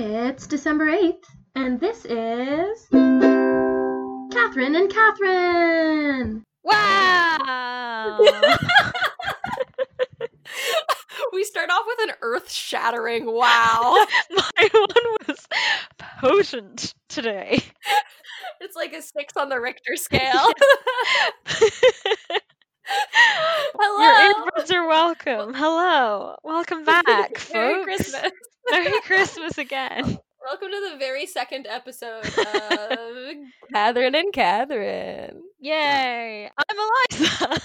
It's December 8th, and this is. Catherine and Catherine! Wow! we start off with an earth shattering wow. My one was potent today. It's like a six on the Richter scale. Hello. Your earbuds are welcome. Hello. Welcome back, folks. Merry Christmas. Merry Christmas again. Welcome to the very second episode of Catherine and Catherine. Yay. I'm Eliza.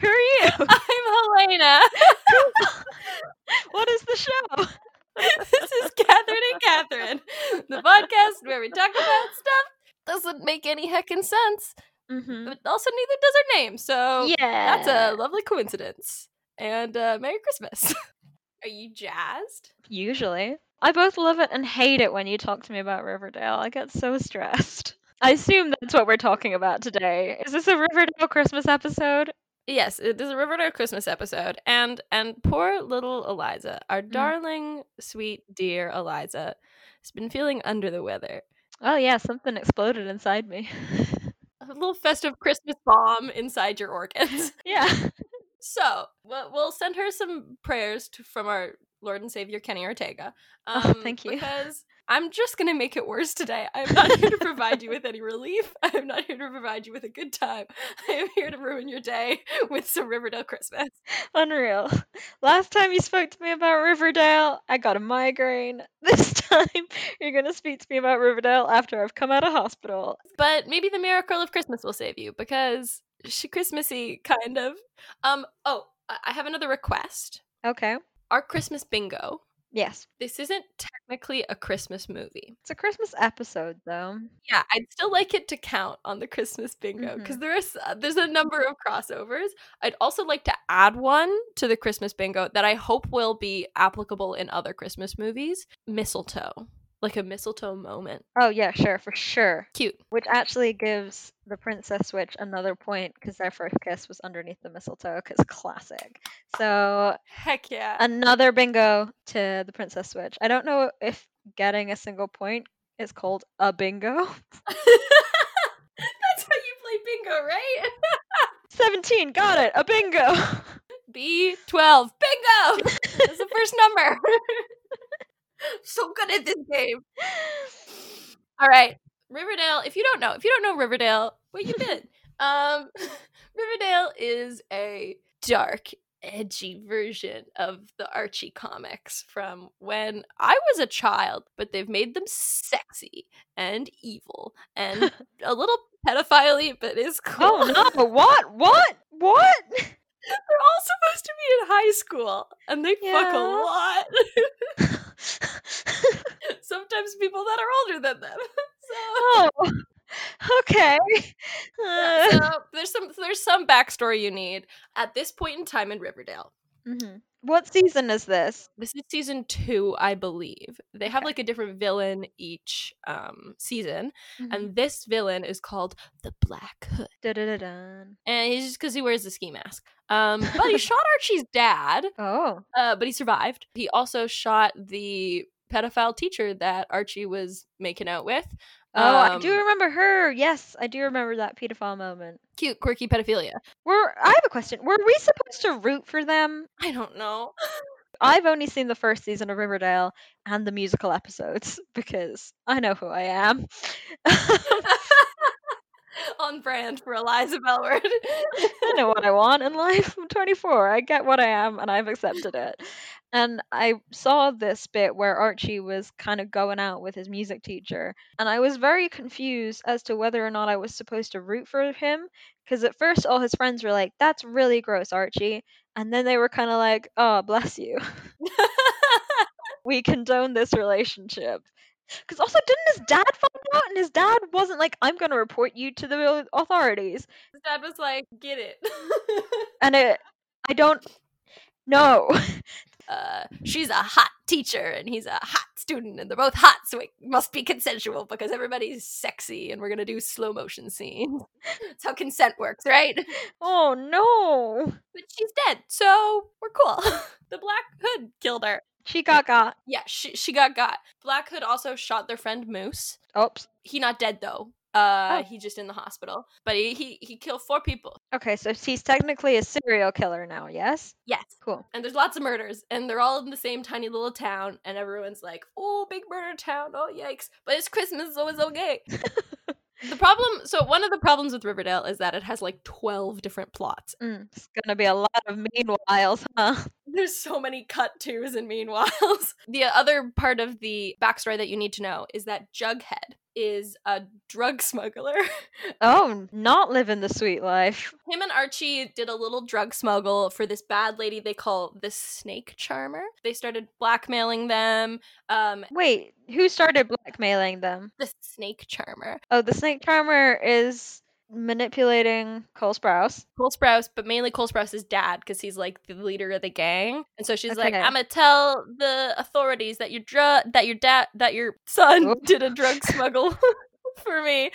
Who are you? I'm Helena. what is the show? this is Catherine and Catherine, the podcast where we talk about stuff doesn't make any heckin' sense, Mm-hmm. but also neither does our name. So Yeah. that's a lovely coincidence. And uh, Merry Christmas. Are you jazzed? Usually. I both love it and hate it when you talk to me about Riverdale. I get so stressed. I assume that's what we're talking about today. Is this a Riverdale Christmas episode? Yes, it is a Riverdale Christmas episode, and and poor little Eliza, our mm. darling, sweet, dear Eliza, has been feeling under the weather. Oh, yeah, something exploded inside me. A little festive Christmas bomb inside your organs. yeah. So we'll, we'll send her some prayers to, from our Lord and Savior Kenny Ortega. Um, Oh, thank you. Because I'm just gonna make it worse today. I'm not here to provide you with any relief. I'm not here to provide you with a good time. I am here to ruin your day with some Riverdale Christmas. Unreal. Last time you spoke to me about Riverdale, I got a migraine. This time, you're going to speak to me about Riverdale after I've come out of hospital. But maybe the miracle of Christmas will save you because she Christmassy kind of. Um. Oh, I have another request. Okay. Our Christmas bingo. Yes. This isn't technically a Christmas movie. It's a Christmas episode, though. Yeah, I'd still like it to count on the Christmas bingo because there is uh, there's a number of crossovers. I'd also like to add one to the Christmas bingo that I hope will be applicable in other Christmas movies. Mistletoe, like a mistletoe moment. Oh, yeah, sure, for sure. Cute. Which actually gives the Princess Switch another point because their first kiss was underneath the mistletoe, because classic. So, Heck yeah. another bingo to the Princess Switch. I don't know if getting a single point is called a bingo. That's how you play bingo, right? 17, got it, a bingo. B12. Bingo! That's the first number. so good at this game. All right. Riverdale, if you don't know, if you don't know Riverdale, where you been? um Riverdale is a dark, edgy version of the Archie comics from when I was a child, but they've made them sexy and evil and a little pedophile, but is cool. Oh no, but what? What? What? They're all supposed to be in high school and they fuck a lot. Sometimes people that are older than them. So, oh. Okay. Uh, so there's some there's some backstory you need at this point in time in Riverdale. mhm. What season is this? This is season two, I believe. They have Okay. like a different villain each um, season, Mhm. and this villain is called the Black Hood. Dun-dun-dun-dun. And he's just because he wears the ski mask. Um, but he shot Archie's dad, Oh. uh, but he survived. He also shot the pedophile teacher that Archie was making out with. Oh, I do Um, remember her. Yes, I do remember that pedophile moment. Cute, quirky pedophilia. Were I have a question. Were we supposed to root for them? I don't know. I've only seen the first season of Riverdale and the musical episodes because I know who I am. On brand for Eliza Bellward. I know what I want in life. I'm 24. I get what I am and I've accepted it. And I saw this bit where Archie was kind of going out with his music teacher. And I was very confused as to whether or not I was supposed to root for him. Because at first, all his friends were like, that's really gross, Archie. And then they were kind of like, oh, bless you. we condone this relationship. Because also, didn't his dad find out? And his dad wasn't like, I'm going to report you to the authorities. His dad was like, get it. And it, I don't know. uh, she's a hot teacher and he's a hot student and they're both hot, so it must be consensual because everybody's sexy and we're gonna do slow motion scenes. That's how consent works, right? Oh no. But she's dead, so we're cool. the Black Hood killed her. She got got. Yeah, she she got got. Black Hood also shot their friend Moose. Oops. He not dead though. Uh, Oh. he just in the hospital. But he, he he killed four people. Okay, so she's technically a serial killer now, yes? Yes. Cool. And there's lots of murders, and they're all in the same tiny little town, and everyone's like, "Oh, big murder town! Oh, yikes!" But it's Christmas, so it's okay. the problem, so one of the problems with Riverdale is that it has like twelve different plots. Mm, it's gonna be a lot of meanwhiles, huh? There's so many cut tos and meanwhiles. the other part of the backstory that you need to know is that Jughead is a drug smuggler. Oh, not living the sweet life. Him and Archie did a little drug smuggle for this bad lady they call the Snake Charmer. They started blackmailing them. Um, Wait, who started blackmailing them? the Snake Charmer, Oh, the snake charmer is manipulating Cole Sprouse. Cole Sprouse, but mainly Cole Sprouse's dad because he's like the leader of the gang. And so she's like, "I'm gonna tell the authorities that your drug, that your dad, that your son Oop. did a drug smuggle." For me,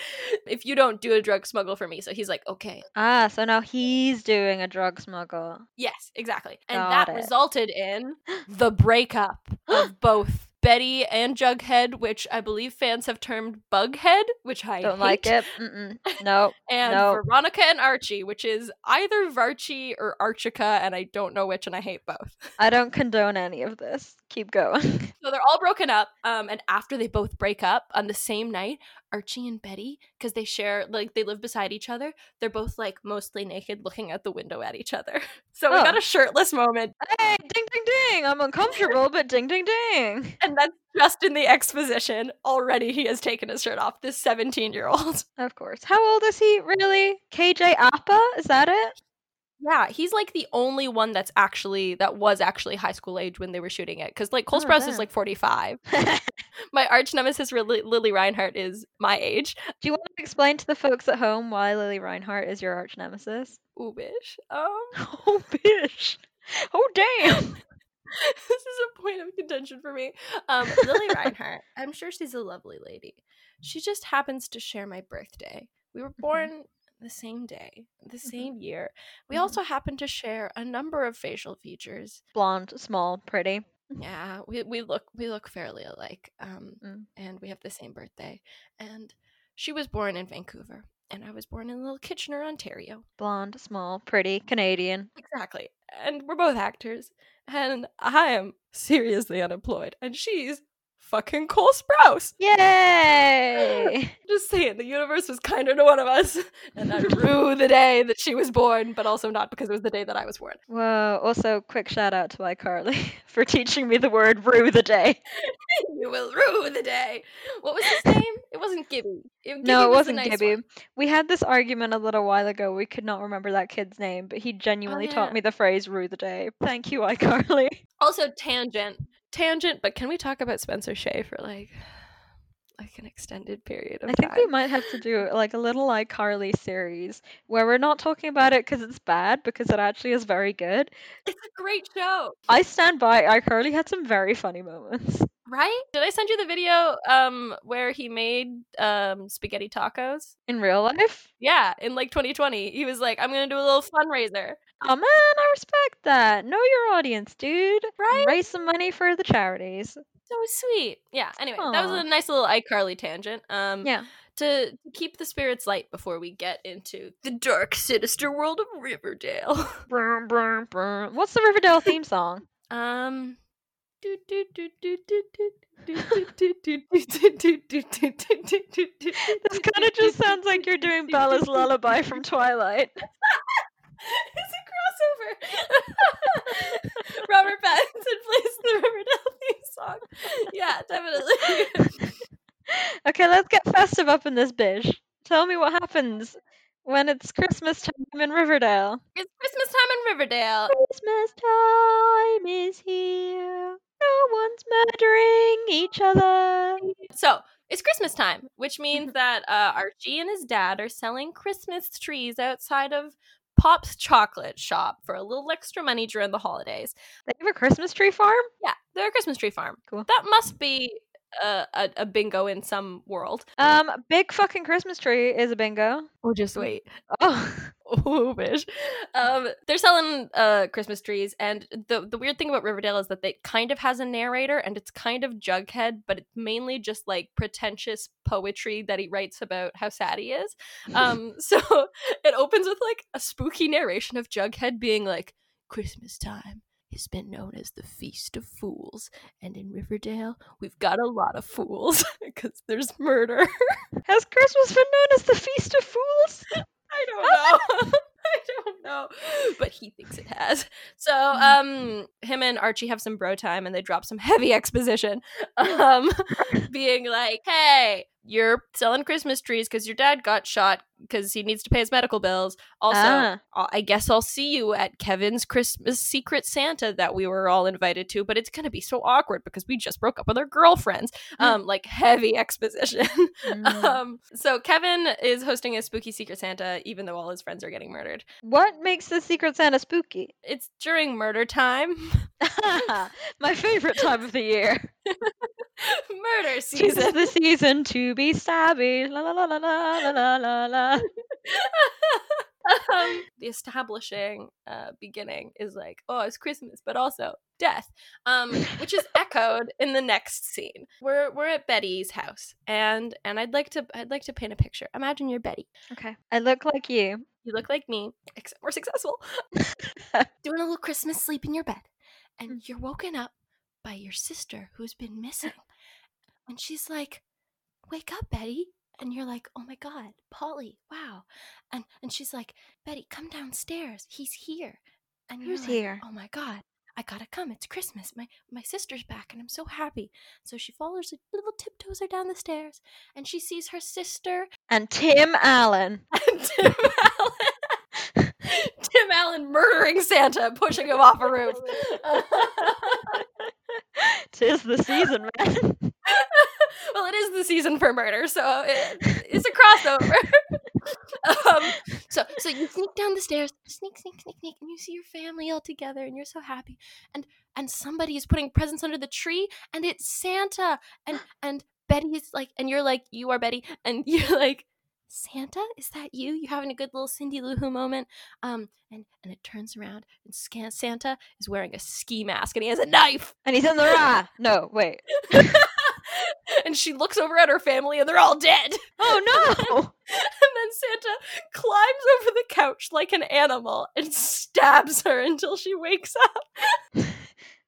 if you don't do a drug smuggle for me, so he's like, okay, Ah, so now he's doing a drug smuggle. Yes, exactly. And Got that it. resulted in the breakup of both Betty and Jughead, which I believe fans have termed Bughead, which I Don't hate, like it. Mm-mm. No. and no. Veronica and Archie, which is either Varchie or Archica, and I don't know which, and I hate both. I don't condone any of this. Keep going. So they're all broken up, um, and after they both break up on the same night, Archie and Betty, because they share, like, they live beside each other, they're both, like, mostly naked looking out the window at each other. So we Oh. got a shirtless moment hey, ding ding ding! I'm uncomfortable, but ding ding ding. And that's just in the exposition. Already he has taken his shirt off, this 17 year old. Of course. How old is he, really? KJ Apa? Is that it? Yeah, he's like the only one that's actually, that was actually high school age when they were shooting it. Because like Cole Oh, Sprouse is like 45. My arch nemesis, Lili, Lili Reinhart, is my age. Do you want to explain to the folks at home why Lili Reinhart is your arch nemesis? Ooh, bish. Um, Oh, bitch. Oh, damn. this is a point of contention for me. Um, Lili Reinhart, I'm sure she's a lovely lady. She just happens to share my birthday. We were born the same day, the same year. We Mhm. also happen to share a number of facial features. Blonde, small, pretty. Yeah, we, we look we look fairly alike. Um, Mm. and we have the same birthday. And she was born in Vancouver, and I was born in little Kitchener, Ontario. Blonde, small, pretty, Canadian. Exactly. And we're both actors. And I am seriously unemployed. And she's fucking Cole Sprouse. Yay! Just saying, the universe was kinder to one of us. And I rue the day that she was born, but also not because it was the day that I was born. Whoa. Also, quick shout out to iCarly for teaching me the word rue the day. you will rue the day. What was his name? It wasn't Gibby. It, No, it was wasn't nice Gibby. one. We had this argument a little while ago. We could not remember that kid's name, but he oh, genuinely yeah. taught me the phrase rue the day. Thank you, iCarly. Also, tangent. Tangent, but can we talk about Spencer Shay for like like an extended period of time? I think we might have to do like a little iCarly series where we're not talking about it because it's bad, because it actually is very good. It's a great show. I stand by iCarly had some very funny moments. Right? Did I send you the video um where he made um spaghetti tacos? In real life? Yeah, in like 2020. He was like, I'm gonna do a little fundraiser. Oh man, I respect that. Know your audience, dude. Right? Raise some money for the charities. So sweet. Yeah. Anyway, that was a nice little iCarly tangent. Um Yeah. to, to keep the spirits light before we get into the dark, sinister world of Riverdale. What's the Riverdale theme song? um This kind of just sounds like you're doing Bella's lullaby from Twilight. It's a crossover. Robert Pattinson plays the Riverdale theme song. Yeah, definitely. Okay, let's get festive up in this bitch. Tell me what happens when it's Christmas time in Riverdale. it's Christmas time in Riverdale. Christmas time is here. No one's murdering each other. So it's Christmas time, which means that uh, Archie and his dad are selling Christmas trees outside of Pop's chocolate shop for a little extra money during the holidays. They have a Christmas tree farm? Yeah, they're a Christmas tree farm. Cool. That must be a, a, a bingo in some world. Um, big fucking Christmas tree is a bingo. Oh, just wait. Oh, Oh, bitch. Um, they're selling uh Christmas trees, and the the weird thing about Riverdale is that it kind of has a narrator, and it's kind of Jughead, but it's mainly just like pretentious poetry that he writes about how sad he is. Um, so it opens with like a spooky narration of Jughead being like, "Christmas time." Has been known as the Feast of Fools, and in Riverdale, we've got a lot of fools because there's murder. has Christmas been known as the Feast of Fools? I don't know. I don't know. But he thinks it has. So um him and Archie have some bro time and they drop some heavy exposition. Um being like, hey, you're selling Christmas trees because your dad got shot because he needs to pay his medical bills. Also, Ah. I guess I'll see you at Kevin's Christmas Secret Santa that we were all invited to, but it's gonna be so awkward because we just broke up with our girlfriends. Um, like heavy exposition. Mm. um, so Kevin is hosting a spooky Secret Santa, even though all his friends are getting murdered. What makes the Secret Santa spooky? It's during murder time, My favorite time of the year. Murder season. She's the season to be stabby. La la la la la la la la. um, the establishing uh, beginning is like, oh, it's Christmas, but also death, um, which is echoed in the next scene. We're we're at Betty's house, and and I'd like to I'd like to paint a picture. Imagine you're Betty. Okay, I look like you. You look like me, except we're successful. Doing a little Christmas sleep in your bed, and mm. you're woken up by your sister who's been missing, and she's like, "Wake up, Betty." And you're like, "Oh my God, Polly! Wow!" And and she's like, "Betty, come downstairs. He's here." And you're Who's like, here? Oh my God, I gotta come. It's Christmas. My my sister's back, and I'm so happy. So she follows a little tiptoes her down the stairs, and she sees her sister And Tim Allen. and Tim Allen. Tim Allen murdering Santa, pushing him off a roof. Tis the season, man. well, it is the season for murder, so it, it's a crossover. um, so, so you sneak down the stairs, sneak, sneak, sneak, sneak, and you see your family all together, and you're so happy. And and somebody is putting presents under the tree, and it's Santa. And and Betty is like, and you're like, you are Betty, and you're like. Santa, is that you? You having a good little Cindy Lou Who moment? Um, and and it turns around, and Scan- Santa is wearing a ski mask, and he has a knife. And he's in the ra. No, wait. and she looks over at her family and they're all dead. Oh no! And then Santa climbs over the couch like an animal and stabs her until she wakes up.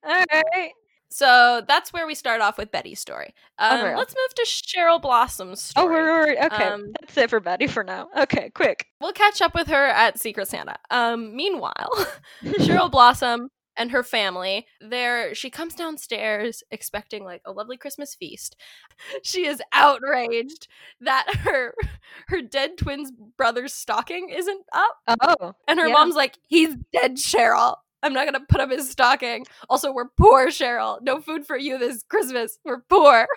All right. So that's where we start off with Betty's story. Um, let's move to Cheryl Blossom's story. Oh, we're, we're okay. Um, That's it for Betty for now. Okay, quick. We'll catch up with her at Secret Santa. Um, meanwhile, Cheryl Blossom and her family, there she comes downstairs expecting like a lovely Christmas feast. She is outraged that her her dead twin's brother's stocking isn't up. Oh, And her Yeah. mom's like, he's dead, Cheryl. I'm not gonna put up his stocking. Also, we're poor, Cheryl. No food for you this Christmas. We're poor.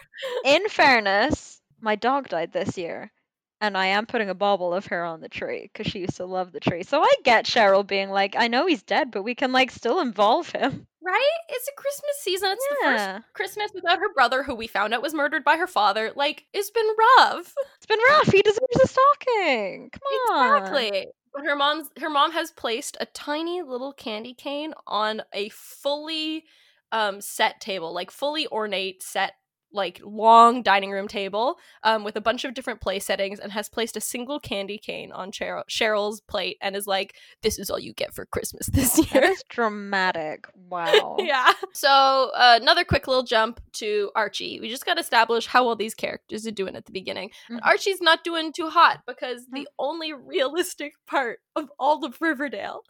in fairness, my dog died this year, and I am putting a bauble of her on the tree because she used to love the tree. So I get Cheryl being like, I know he's dead, but we can like still involve him. Right? It's a Christmas season. It's the first Yeah. Christmas without her brother, who we found out was murdered by her father. Like, it's been rough. It's been rough. He deserves a stocking. Come on. Exactly. But her mom's her mom has placed a tiny little candy cane on a fully um set table, like fully ornate set like long dining room table um, with a bunch of different play settings and has placed a single candy cane on Cheryl- Cheryl's plate and is like, this is all you get for Christmas this year. is dramatic. Wow. yeah. So uh, another quick little jump to Archie. We just got to establish how well these characters are doing at the beginning. And Mhm. Archie's not doing too hot because the only realistic part of all of Riverdale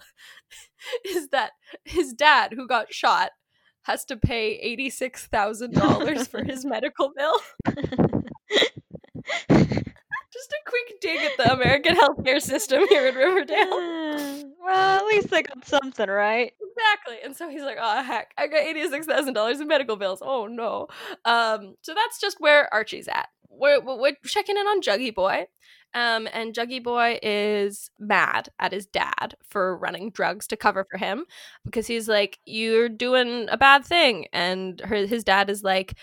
is that his dad, who got shot, has to pay eighty six thousand dollars for his medical bill. Just a quick dig at the American healthcare system here in Riverdale. well, at least they got something right. Exactly. And so he's like, oh heck, I got eighty-six thousand dollars in medical bills. Oh no. Um, so that's just where Archie's at. We're, we're checking in on Juggy Boy, Um, and Juggy Boy is mad at his dad for running drugs to cover for him because he's like, "You're doing a bad thing," and her, his dad is like,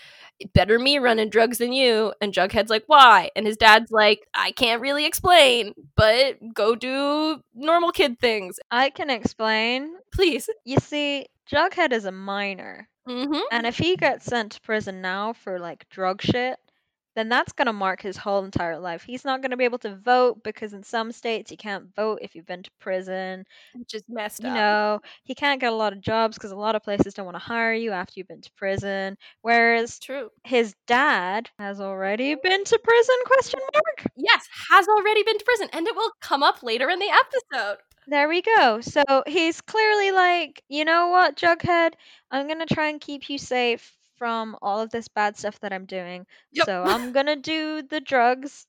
"Better me running drugs than you." And Jughead's like, "Why?" And his dad's like, "I can't really explain, but go do normal kid things, I can explain. please." You see, Jughead is a minor. Mm-hmm. And if he gets sent to prison now for like drug shit, then that's going to mark his whole entire life. He's not going to be able to vote because in some states you can't vote if you've been to prison. Which is messed You up. know, he can't get a lot of jobs because a lot of places don't want to hire you after you've been to prison. Whereas True. his dad has already been to prison question mark. Yes, has already been to prison, and it will come up later in the episode. There we go. So he's clearly like, you know what, Jughead? I'm gonna try and keep you safe from all of this bad stuff that I'm doing. Yep. So I'm gonna do the drugs.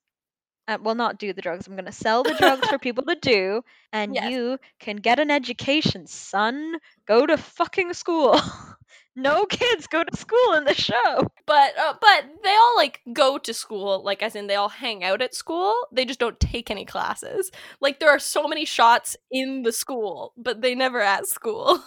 Uh, well, not do the drugs. I'm gonna sell the drugs for people to do, and Yes. you can get an education, son. Go to fucking school. no kids go to school in the show. But uh, but they all like go to school, like as in they all hang out at school. They just don't take any classes. Like there are so many shots in the school, but they never at school.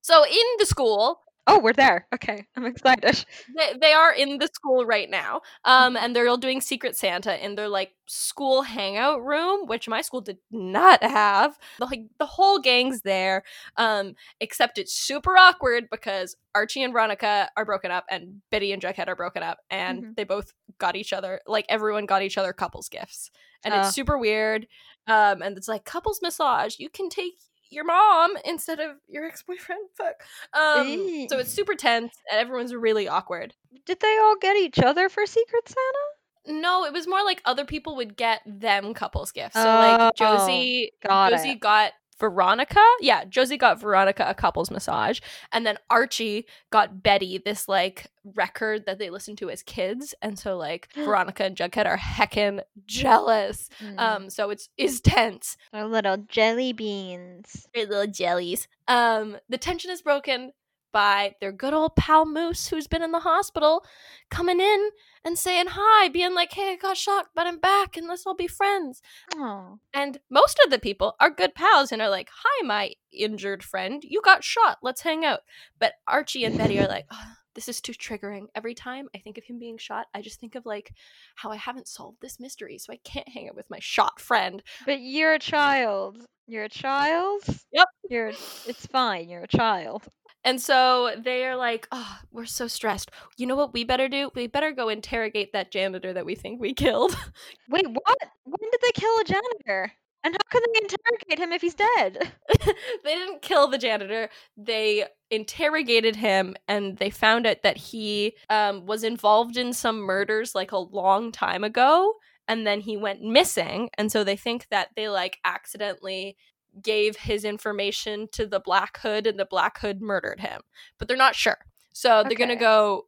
so in the school, Oh, we're there. Okay, I'm excited. they, they are in the school right now um and they're all doing secret santa in their like school hangout room which my school did not have the, like the whole gang's there um except it's super awkward because archie and veronica are broken up and betty and jughead are broken up and Mhm. they both got each other like everyone got each other couples gifts and it's super weird um and it's like couples massage you can take your mom instead of your ex-boyfriend fuck um so it's super tense and everyone's really awkward Did they all get each other for Secret Santa? no it was more like other people would get them couples gifts so like Oh, josie got josie it. got veronica yeah josie got veronica a couples massage and then archie got betty this like record that they listened to as kids and so like veronica and jughead are heckin' jealous Mm. um so it's is tense They're little jelly beans. Great little jellies. Um, the tension is broken by their good old pal Moose, who's been in the hospital, coming in and saying hi, being like, "Hey, I got shot, but I'm back, and let's all be friends." Oh, And most of the people are good pals and are like, "Hi, my injured friend, you got shot. Let's hang out." But Archie and Betty are like. "Ugh, this is too triggering. Every time I think of him being shot, I just think of like how I haven't solved this mystery, so I can't hang out with my shot friend. but you're a child. You're a child. Yep. You're. It's fine. You're a child. And so they are like, oh, we're so stressed. You know what we better do? We better go interrogate that janitor that we think we killed. Wait, what? When did they kill a janitor? And how can they interrogate him if he's dead? they didn't kill the janitor. They interrogated him and they found out that he um, was involved in some murders like a long time ago. And then he went missing. And so they think that they like accidentally gave his information to the Black Hood and the Black Hood murdered him. But they're not sure. So they're going to go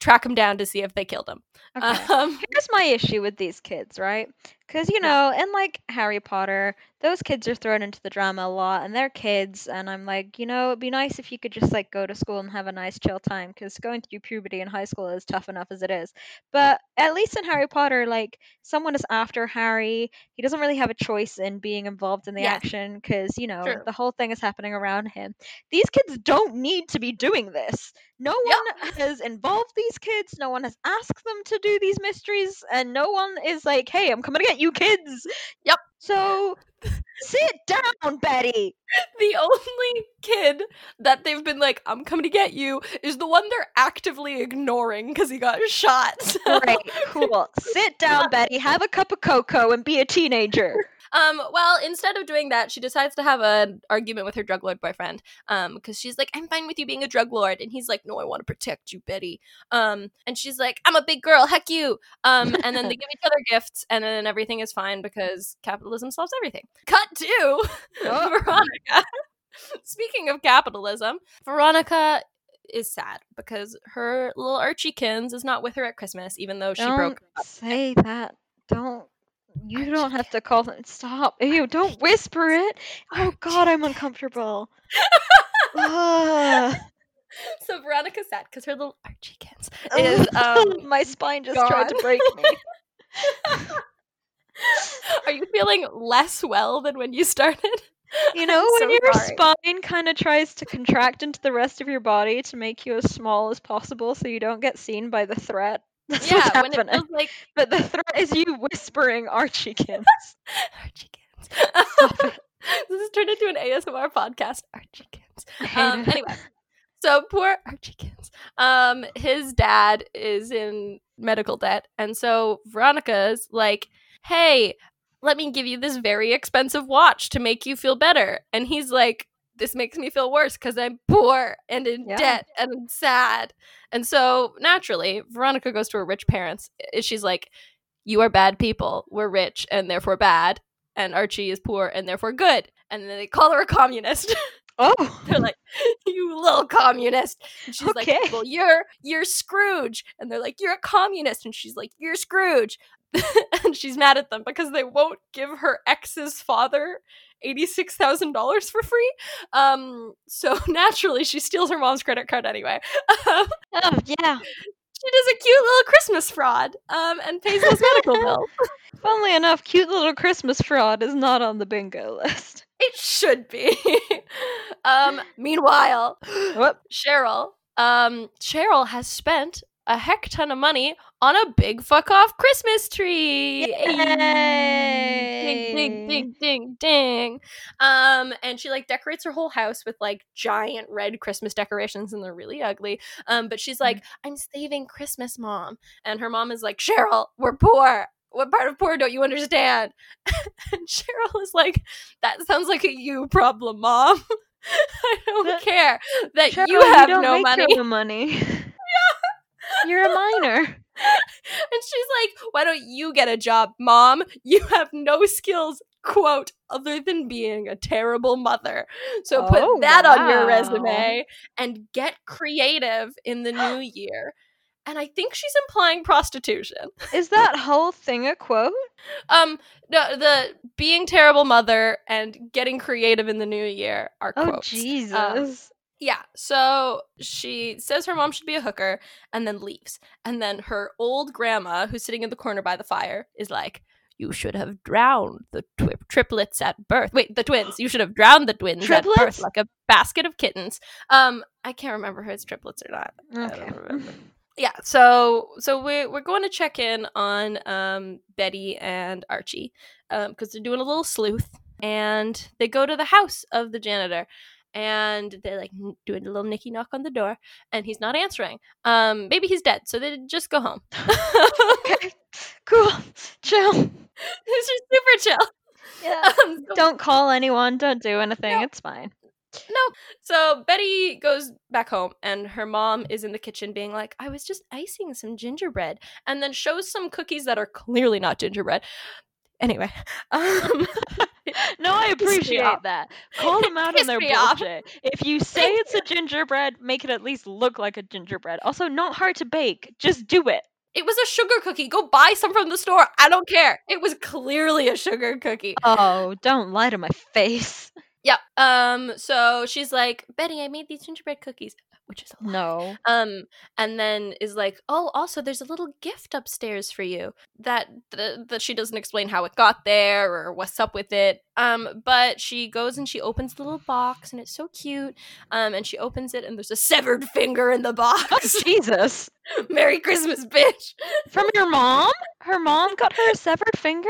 track him down to see if they killed him. Okay. Um, Here's my issue with these kids, right? Because, you know, in like Harry Potter, those kids are thrown into the drama a lot and they're kids. And I'm like, you know, it'd be nice if you could just like go to school and have a nice chill time because going through puberty in high school is tough enough as it is. But at least in Harry Potter, like someone is after Harry. He doesn't really have a choice in being involved in the Yes. action because, you know, True. the whole thing is happening around him. These kids don't need to be doing this. No one has involved these kids. No one has asked them to do these mysteries, and no one is like, "Hey, I'm coming to get you, kids." Yep. So sit down, Betty. the only kid that they've been like, I'm coming to get you, is the one they're actively ignoring because he got shot. So- Great, cool. Sit down, Betty. Have a cup of cocoa and be a teenager. Um, well, instead of doing that, she decides to have an argument with her drug lord boyfriend. Um, because she's like, I'm fine with you being a drug lord. And he's like, No, I want to protect you, Betty. Um, and she's like, I'm a big girl, heck you. Um, and then they give each other gifts, and then everything is fine because capitalism solves everything. Cut to Oh. Veronica. Speaking of capitalism, Veronica is sad because her little Archiekins is not with her at Christmas, even though she don't broke up. say that. Don't. You don't have to call them. Stop. Ew, don't whisper it. Oh God, I'm uncomfortable. Ugh. So Veronica sad because her little Archiekins is um my spine just tried to break me. Are you feeling less well than when you started? You know, I'm when so your sorry. spine kind of tries to contract into the rest of your body to make you as small as possible so you don't get seen by the threat. That's yeah, when it feels like But the threat is you whispering Archiekins. Archiekins. Stop it. this has turned into an ASMR podcast. Archiekins. Um, anyway, so poor Archiekins. Um, his dad is in medical debt, and so Veronica's like, "Hey, let me give you this very expensive watch to make you feel better," and he's like. This makes me feel worse because I'm poor and in Yeah. debt and sad. And so naturally, Veronica goes to her rich parents. Eh, eh, she's like, You are bad people. We're rich and therefore bad. And Archie is poor and therefore good. And then they call her a communist. Oh, they're like, "You little communist," and she's Okay. like, "Well, you're you're Scrooge," and they're like, "You're a communist," and she's like, "You're Scrooge," and she's mad at them because they won't give her ex's father eighty six thousand dollars for free. Um, so naturally, she steals her mom's credit card anyway. Oh yeah. she does a cute little Christmas fraud, um, and pays those medical bills. Funnily enough, cute little Christmas fraud is not on the bingo list. It should be. um, meanwhile. Cheryl, um, Cheryl has spent a heck ton of money on a big fuck off Christmas tree. Yay! Ding, ding, ding, ding, ding. Um, and she like decorates her whole house with like giant red Christmas decorations, and they're really ugly. Um, but she's like, I'm saving Christmas, mom. And her mom is like, Cheryl, we're poor. What part of poor don't you understand? and Cheryl is like, That sounds like a you problem, mom. I don't That- care that Cheryl, you have don't no money. money. You're a minor. And she's like, Why don't you get a job, mom? You have no skills, quote, other than being a terrible mother. So Oh, put that on your resume and get creative in the new year. And I think she's implying prostitution. Is that whole thing a quote? Um, no, the being terrible mother and getting creative in the new year are Oh quotes. Jesus. Yeah, so she says her mom should be a hooker and then leaves. And then her old grandma, who's sitting in the corner by the fire, is like, You should have drowned the twi- triplets at birth. Wait, the twins. You should have drowned the twins at birth like a basket of kittens. Um, I can't remember if it's triplets or not. I okay. don't remember. Yeah, so so we're we're going to check in on um Betty and Archie um because they're doing a little sleuth and they go to the house of the janitor and they're like doing a little nicky knock on the door and he's not answering. Um maybe he's dead, so they just go home. okay. Cool. Chill. it's just super chill. Yeah. Um, so- Don't call anyone. Don't do anything. No. It's fine. No. So Betty goes back home, and her mom is in the kitchen being like, I was just icing some gingerbread, and then shows some cookies that are clearly not gingerbread. Anyway, um, No, I appreciate that. Call them out on their me off. bullshit. If you say it's a gingerbread, make it at least look like a gingerbread. Also, not hard to bake. Just do it. it was a sugar cookie. Go buy some from the store. I don't care. It was clearly a sugar cookie. Oh, don't lie to my face. Yep. Um. So she's like, Betty, I made these gingerbread cookies, which is a. No. Um, and then is like, oh, also, there's a little gift upstairs for you that th- that she doesn't explain how it got there or what's up with it. Um, but she goes and she opens the little box, and it's so cute. Um, and she opens it, and there's a severed finger in the Oh, box. Jesus. Merry Christmas, bitch! From your mom? Her mom got her a severed finger?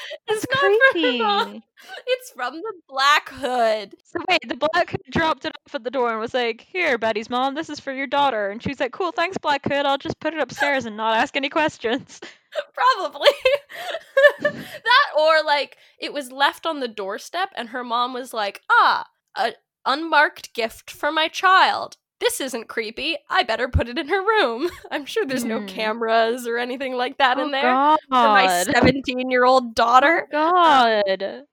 It's not from creepy. mom. It's from the Black Hood. So wait, the Black Hood dropped it off at the door and was like, "Here, Betty's mom, this is for your daughter." And she's like, "Cool, thanks, Black Hood. I'll just put it upstairs and not ask any questions." Probably. that or like it was left on the doorstep and her mom was like, "Ah, a unmarked gift for my child. This isn't creepy. I better put it in her room." I'm sure there's no Hmm. cameras or anything like that oh in there God. for my 17-year-old daughter. God.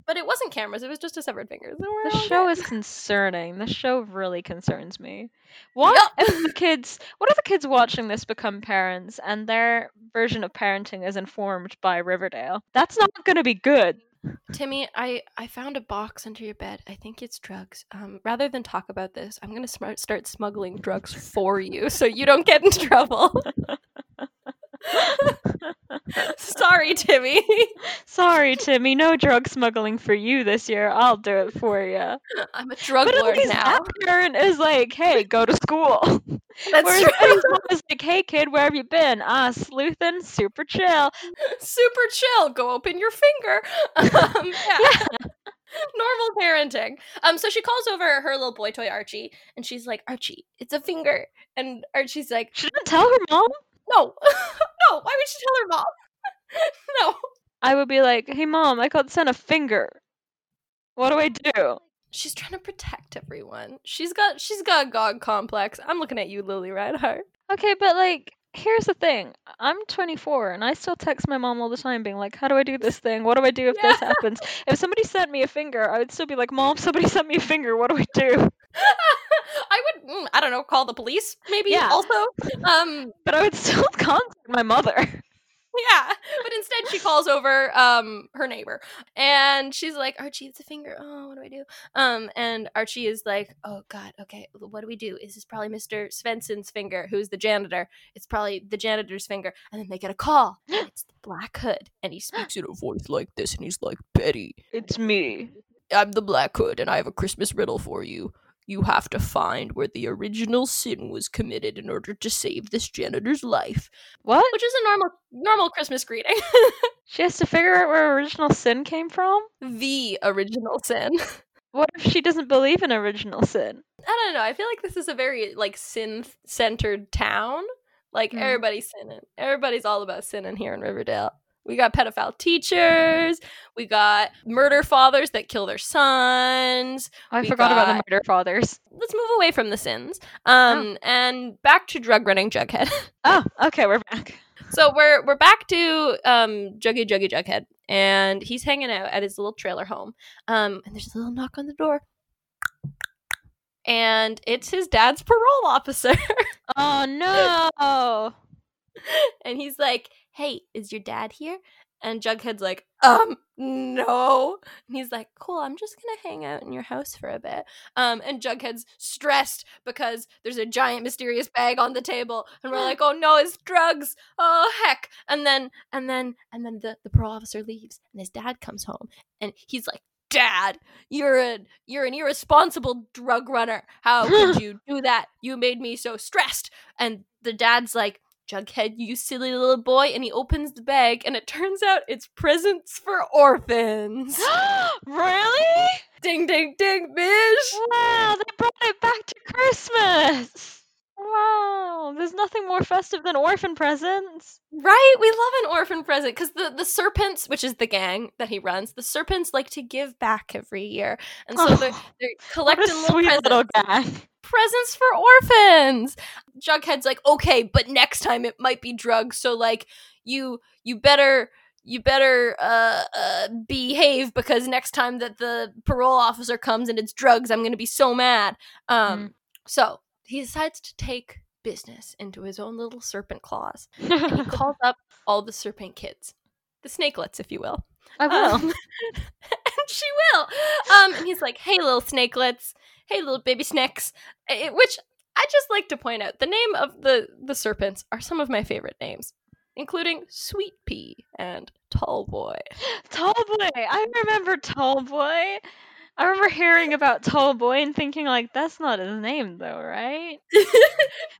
But it wasn't cameras. It was just a severed finger. The show is concerning. The show really concerns me. What Yup. if the kids? What if the kids watching this become parents and their version of parenting is informed by Riverdale? That's not going to be good. Timmy, I I found a box under your bed. I think it's drugs. Um, rather than talk about this, I'm gonna smart start smuggling drugs for you, so you don't get in trouble. Sorry, Timmy. Sorry, Timmy, no drug smuggling for you this year. I'll do it for you. I'm a drug But at lord least now. that parent is like, hey, go to school. That's Whereas true. Betty's mom is like, hey, kid, where have you been? Ah, sleuthing, super chill. Super chill. Go open your finger. Um, yeah. Normal parenting. Um, so she calls over her little boy toy Archie, and she's like, "Archie, it's a finger." And Archie's like, She didn't tell her mom. "No, no. Why would she tell her mom? no." I would be like, hey, mom, I got sent a finger. What do I do? She's trying to protect everyone. She's got she's got a god complex. I'm looking at you, Lili Reinhart. Okay, but like, here's the thing. I'm 24 and I still text my mom all the time, being like, how do I do this thing? What do I do if this happens? If somebody sent me a finger, I would still be like, mom, somebody sent me a finger. What do I do? I mm, I don't know, call the police maybe Yeah. also. Um But I would still contact my mother. yeah, but instead she calls over um her neighbor and she's like, "Archie, it's a finger. Oh, what do I do?" Um and Archie is like, "Oh god, okay. What do we do? Is this probably Mr. Svenson's finger, who's the janitor? It's probably the janitor's finger." And then they get a call. it's the Black Hood and he speaks in a voice like this and he's like, "Betty, It's me. I'm the Black Hood, and I have a Christmas riddle for you. You have to find where the original sin was committed in order to save this janitor's life, What? which is a normal normal Christmas greeting. She has to figure out where original sin came from? the original sin. What if she doesn't believe in original sin? I don't know. I feel like this is a very like sin centered town. Like Hmm. everybody's sinning. Everybody's all about sinning here in Riverdale. We got pedophile teachers. We got murder fathers that kill their sons. Oh, I We forgot about the murder fathers. Let's move away from the sins. Um, and back to drug running Jughead. Oh, okay, we're back. So we're we're back to um Juggy Juggy Jughead, and he's hanging out at his little trailer home. Um, and there's a little knock on the door, and it's his dad's parole officer, Oh no! and he's like, "Hey, is your dad here?" And Jughead's like, "Um, no." And he's like, "Cool, I'm just gonna hang out in your house for a bit." Um, and Jughead's stressed because there's a giant mysterious bag on the table, and we're like, "Oh no, it's drugs! Oh heck!" And then, and then, and then the the parole officer leaves, and his dad comes home, and he's like. Dad, you're a you're an irresponsible drug runner. How could you do that? You made me so stressed. And the dad's like, Jughead, you silly little boy. And he opens the bag, and it turns out it's presents for orphans. really? ding, ding, ding, bitch. Wow, they brought it back to Christmas. Wow, there's nothing more festive than orphan presents. Right? We love an orphan present because the, the serpents, which is the gang that he runs, the serpents like to give back every year. And so they're, Oh, they're what collecting a little sweet presents. little guy. Presents for orphans. Jughead's like, okay, but next time it might be drugs. So like, you you better you better uh, uh behave because next time that the parole officer comes and it's drugs, I'm gonna be so mad. Um, so he decides to take business into his own little serpent claws. And he calls up all the serpent kids, the snakelets, if you will. I will. Um, and she will. Um, and he's like, "Hey, little snakelets. Hey, little baby snakes." Eh, Which I just like to point out. The name of the the serpents are some of my favorite names, including Sweet Pea and Tall Boy. Tall Boy, I remember Tall Boy. I remember hearing about Tall Boy and thinking like that's not his name though, right?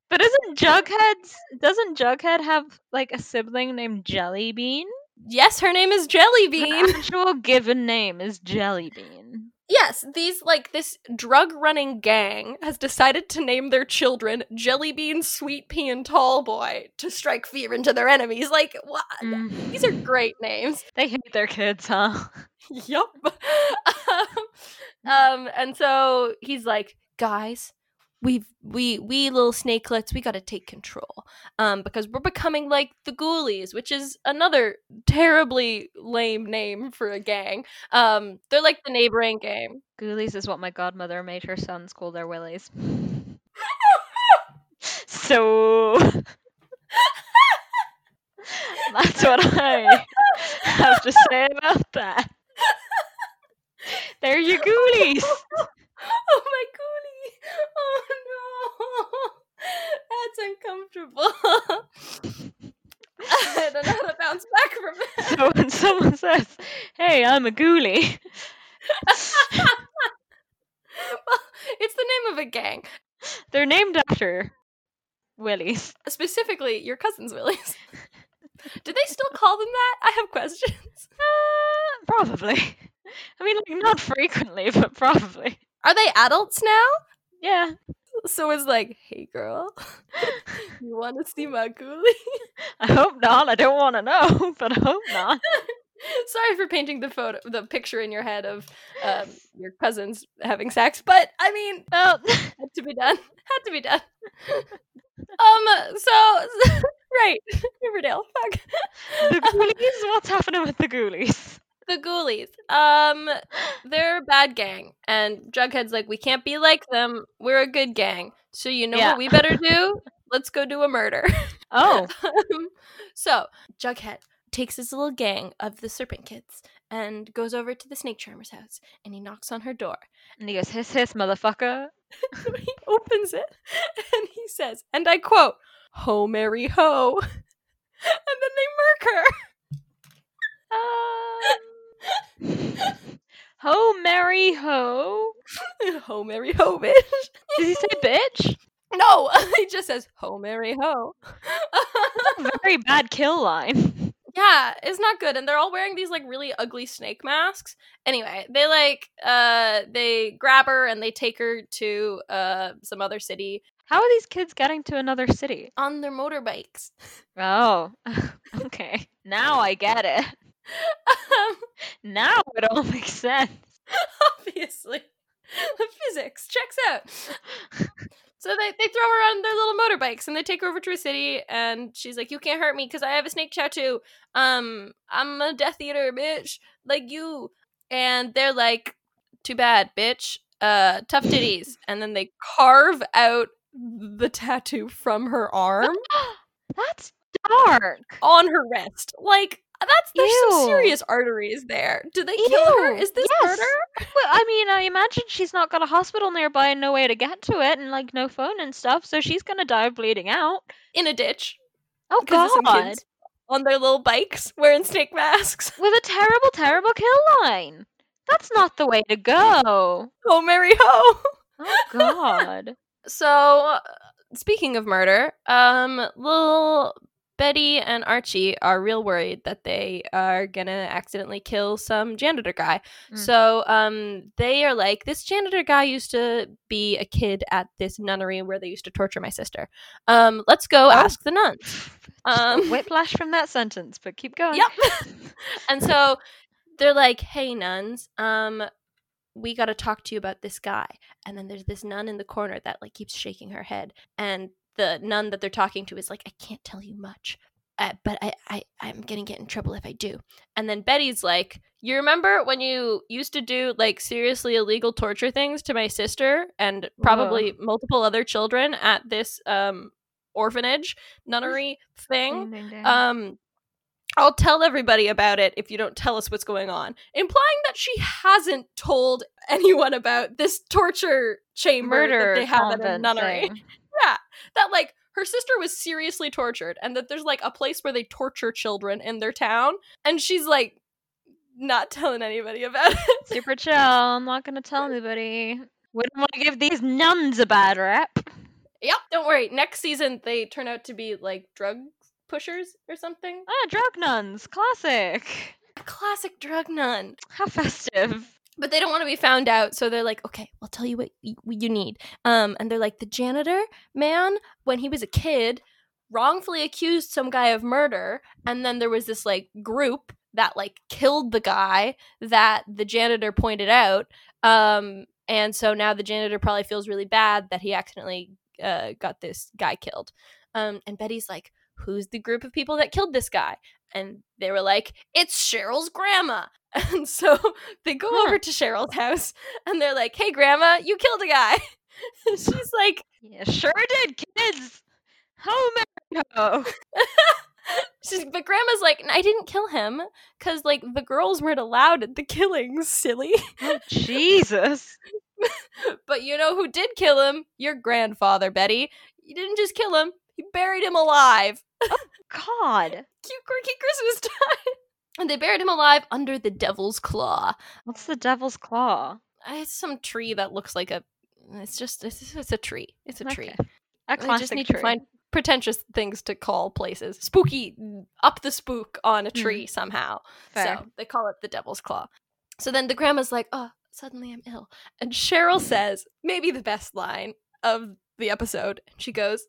But isn't Jughead doesn't Jughead have like a sibling named Jellybean? yes, her name is Jellybean. Her actual given name is Jellybean. Yes, these like this drug running gang has decided to name their children Jellybean, Sweet Pea, and Tall Boy to strike fear into their enemies. Like, what? Mm. These are great names. They hate their kids, huh? yup. um, and so he's like, guys, we've we we little snakelets, we gotta take control. Um, because we're becoming like the ghoulies, which is another terribly lame name for a gang. Um, they're like the neighboring gang. Ghoulies is what my godmother made her sons call their willies. so that's what I have to say about that. They're your ghoulies. oh my ghoulie! Oh no, that's uncomfortable. I don't know how to bounce back from that. So when someone says, "Hey, I'm a ghoulie," well, it's the name of a gang. they're named after Willies. Specifically, your cousin's Willies. Do they still call them that? I have questions. Uh, probably. I mean, like not frequently, but probably. Are they adults now? Yeah. So it's like, hey girl, you want to see my ghoulie? I hope not. I don't want to know, but I hope not. Sorry for painting the photo, the picture in your head of um, your cousins having sex, but I mean, Well, had to be done. Had to be done. um. So right, Riverdale. Fuck. the ghoulies. What's happening with the ghoulies? The Ghoulies. Um, they're a bad gang, and Jughead's like, we can't be like them. We're a good gang. So you know Yeah. what we better do? Let's go do a murder. Oh, Um, so Jughead takes his little gang of the Serpent Kids and goes over to the Snake Charmer's house, and he knocks on her door. and he goes, "Hiss, hiss, motherfucker." So he opens it, and he says, and I quote, "Ho, Mary, ho," and then they murk her. Um, ho, Mary, ho. ho, Mary, ho, bitch. Did he say bitch? No, he just says "Ho, Mary, ho." Very bad kill line. yeah, it's not good, and they're all wearing these like really ugly snake masks. Anyway, they like uh they grab her and they take her to uh some other city How are these kids getting to another city? on their motorbikes. Oh, okay. Now I get it. Um, Now it all makes sense. obviously, the physics checks out. So they, they throw her on their little motorbikes and they take her over to a city and she's like, You can't hurt me because I have a snake tattoo. Um, I'm a Death Eater, bitch, like you. And they're like, Too bad, bitch. Uh, tough titties. And then they carve out the tattoo from her arm That's dark. on her wrist. Like, that's there's some serious arteries there. Do they kill her? Is this yes. murder? Well, I mean, I imagine she's not got a hospital nearby and no way to get to it, and like no phone and stuff, so she's gonna die bleeding out. In a ditch. Oh because of some god! on their little bikes wearing snake masks. With a terrible, terrible kill line. That's not the way to go. Oh, Mary Ho. Oh god. So, uh, speaking of murder, um, little Betty and Archie are real worried that they are gonna accidentally kill some janitor guy. Mm. So, um, they are like, this janitor guy used to be a kid at this nunnery where they used to torture my sister. Um, let's go Oh. ask the nuns. Um, whiplash from that sentence, but keep going. Yep. and so they're like, "Hey nuns, um we got to talk to you about this guy." And then there's this nun in the corner that like keeps shaking her head and the nun that they're talking to is like, "I can't tell you much." Uh, but I, I, I'm gonna get in trouble if I do. And then Betty's like, You remember when you used to do like seriously illegal torture things to my sister and probably multiple other children at this um orphanage nunnery thing? Ding, ding, ding. um I'll tell everybody about it if you don't tell us what's going on. Implying that she hasn't told anyone about this torture chamber Murder that they have at a nunnery. Yeah. That like her sister was seriously tortured and that there's like a place where they torture children in their town and she's like not telling anybody about it. Super chill. I'm not gonna tell anybody. Wouldn't want to give these nuns a bad rep. yep, don't worry. Next season they turn out to be like drug pushers or something. Ah, drug nuns. Classic. A classic drug nun. How festive. But they don't want to be found out so they're like okay i'll tell you what you need. Um and they're like the janitor man when he was a kid wrongfully accused some guy of murder and then there was this like group that like killed the guy that the janitor pointed out um and so now the janitor probably feels really bad that he accidentally uh, got this guy killed. Um and betty's like who's the group of people that killed this guy and they were like it's cheryl's grandma and so they go Huh. over to Cheryl's house and they're like, "Hey, grandma, you killed a guy." And she's like, Yeah, sure did, kids. How America? she's, but grandma's like, "I didn't kill him because like the girls weren't allowed at the killings, silly." Oh, Jesus. but you know who did kill him? Your grandfather, Betty. You didn't just kill him; you buried him alive. God. Cute, quirky Christmas time. And they buried him alive under the devil's claw. What's the devil's claw? Uh, It's some tree that looks like a. It's just it's, it's a tree. It's a tree. Okay. A They classic just need tree. to find pretentious things to call places. Spooky, up the spook on a Hmm. tree somehow. Fair. So they call it the devil's claw. So then the grandma's like, oh, suddenly I'm ill. And Cheryl says, maybe the best line of the episode. And she goes,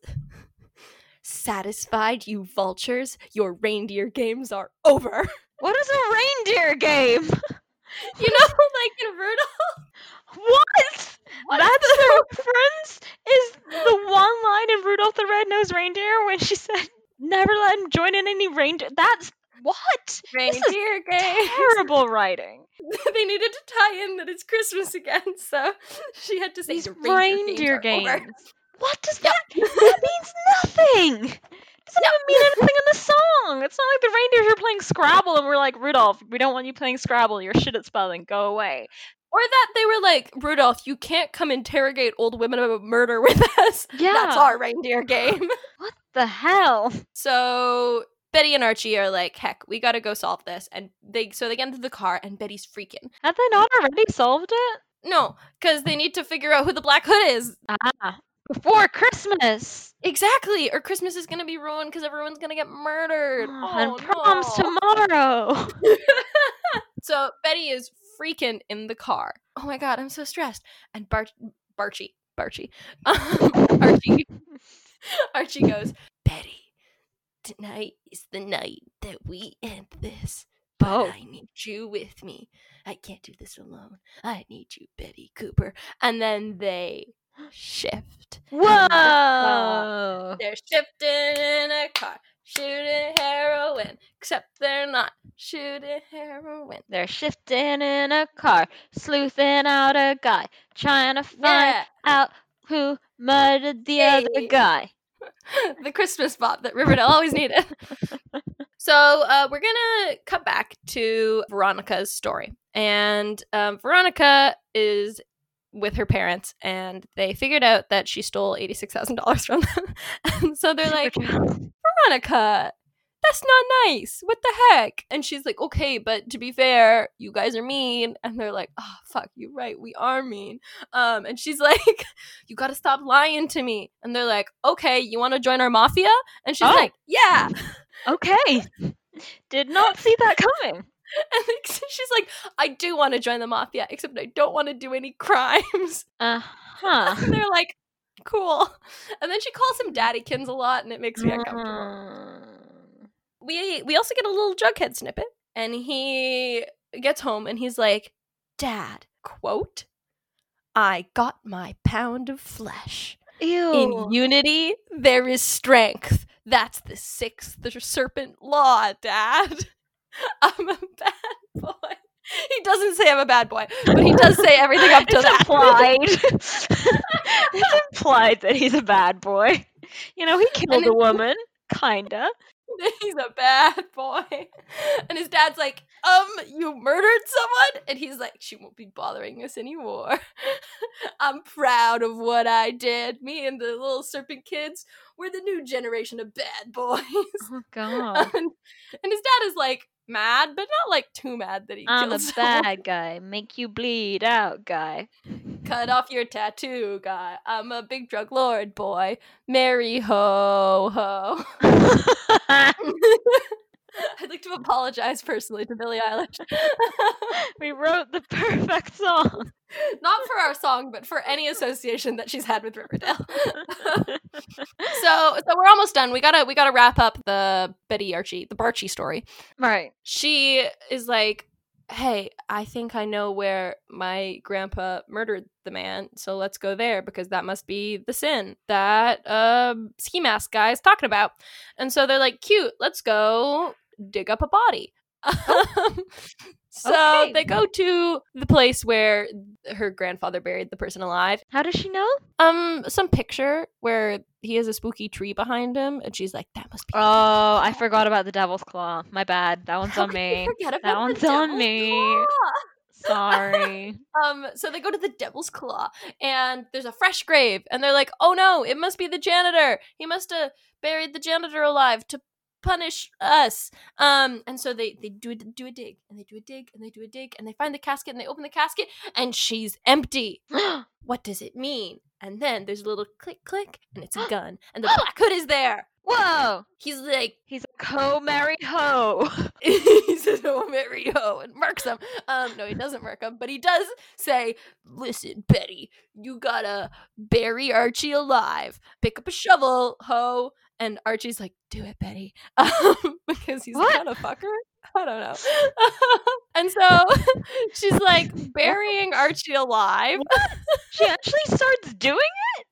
Satisfied, you vultures? Your reindeer games are over. What is a reindeer game? you know, like in Rudolph? What? What? That's the reference? Is the one line in Rudolph the Red-Nosed Reindeer when she said, "Never let him join in any reindeer." That's what? Reindeer game. terrible writing. they needed to tie in that it's Christmas again, so she had to say These the reindeer games. are games. What does that? Mean? That means nothing. Doesn't even mean anything in the song. It's not like the reindeers are playing Scrabble and we're like, Rudolph, we don't want you playing Scrabble. You're shit at spelling. Go away. Or that they were like, Rudolph, you can't come interrogate old women about murder with us. Yeah. That's our reindeer game. What the hell? so Betty and Archie are like, heck, we gotta go solve this. And they so they get into the car and Betty's freaking. Had they not already solved it? No, because they need to figure out who the Black Hood is. Ah, before Christmas. Exactly. Or Christmas is gonna be ruined because everyone's gonna get murdered. Oh, Oh, and prom's no. tomorrow. So Betty is freaking in the car. Oh my god, I'm so stressed. And Bar- Barchie, Barchie, um, Archie, Archie goes, Betty, tonight is the night that we end this. But Oh. I need you with me. I can't do this alone. I need you, Betty Cooper. And then they shift. Whoa. They're shifting in a car, shooting heroin. Except they're not shooting heroin. They're shifting in a car, sleuthing out a guy, trying to find Yeah. out who murdered the other guy. the Christmas bop that Riverdale always needed. so uh, we're gonna cut back to Veronica's story, and um, Veronica is with her parents, and they figured out that she stole eighty six thousand dollars from them, and so they're like, Veronica. That's not nice. What the heck? And she's like, okay, but to be fair, you guys are mean. And they're like, oh, fuck, you're right. We are mean. Um, and she's like, you gotta stop lying to me. And they're like, okay, you wanna join our mafia? And she's Oh. like, yeah. Okay. Did not see that coming. And she's like, I do wanna join the mafia, except I don't wanna do any crimes. Uh huh. And they're like, cool. And then she calls him Daddykins a lot, and it makes me uncomfortable. Mm. we we also get a little Jughead snippet, and he gets home and he's like, "Dad, quote, I got my pound of flesh. Ew. In unity, there is strength. That's the sixth the serpent law, Dad. I'm a bad boy." He doesn't say I'm a bad boy, but he does say everything up to it's that. implied. it's implied that he's a bad boy. You know, he killed a woman, kinda. he's a bad boy. And his dad's like, um, you murdered someone? And he's like, she won't be bothering us anymore. I'm proud of what I did. Me and the little serpent kids, we're the new generation of bad boys. Oh god. and, and his dad is like mad, but not like too mad that he I'm killed a someone. bad guy. Make you bleed out guy. Cut off your tattoo, guy. I'm a big drug lord, boy. Mary ho ho. I'd like to apologize personally to Billie Eilish. we wrote the perfect song. Not for our song, but for any association that she's had with Riverdale. so, so we're almost done. We gotta, we gotta wrap up the Betty Archie, the Barchie story. right. She is like, "Hey, I think I know where my grandpa murdered the man. So let's go there because that must be the sin that um, ski mask guy is talking about." And so they're like, "Cute, let's go dig up a body." Um, so Okay. they go to the place where her grandfather buried the person alive. How does she know? Um, some picture where he has a spooky tree behind him, and she's like, "That must be." Oh, I forgot about the devil's claw. My bad. That one's How on me. forget about That the one's on me. claw? Sorry. Um, so they go to the Devil's Claw, and there's a fresh grave, and they're like, "Oh no, it must be the janitor. He must have buried the janitor alive to punish us." Um, and so they they do a, do a dig, and they do a dig, and they do a dig, and they find the casket, and they open the casket, and she's empty. What does it mean? And then there's a little click click, and it's a gun, and the Black Hood is there. Whoa! He's like, He's a co-marry ho. he says, "Oh, Mary ho," and marks him. Um, no, he doesn't mark him, but he does say, "Listen, Betty, you gotta bury Archie alive. Pick up a shovel, ho." And Archie's like, "Do it, Betty," um, because he's What? kind of fucker. I don't know. and so she's like burying Archie alive. She actually starts doing it?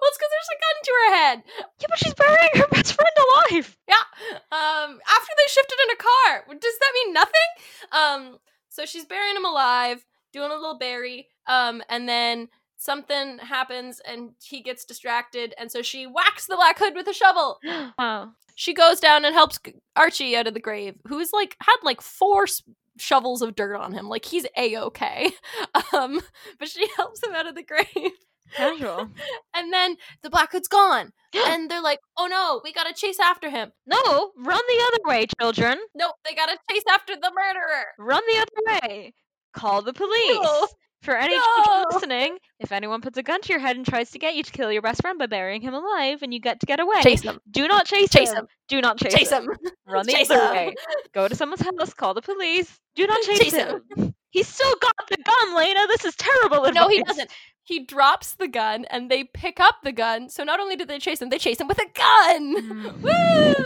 Well, it's because there's a gun to her head. Yeah, but she's burying her best friend alive. Yeah. Um, after they shifted in a car. Does that mean nothing? Um, so she's burying him alive, doing a little bury. Um, and then something happens and he gets distracted, and so she whacks the Black Hood with a shovel. Wow. She goes down and helps Archie out of the grave, who's like had like four s- shovels of dirt on him. Like he's a okay. Um, but she helps him out of the grave. Casual. And then the Black Hood's gone. and they're like, oh no, we gotta chase after him. No, run the other way, children. Nope, they gotta chase after the murderer. Run the other way. Call the police. No. For any No. listening, if anyone puts a gun to your head and tries to get you to kill your best friend by burying him alive and you get to get away, Chase them. do not chase, Chase him. him. Do not chase, Chase him. him. Run the Chase other him. way. Go to someone's house, call the police. Do not chase, Chase him. him. He's still got the gun, Lena. This is terrible advice. No, he doesn't. He drops the gun and they pick up the gun. So not only do they chase him, they chase him with a gun. Mm. Woo!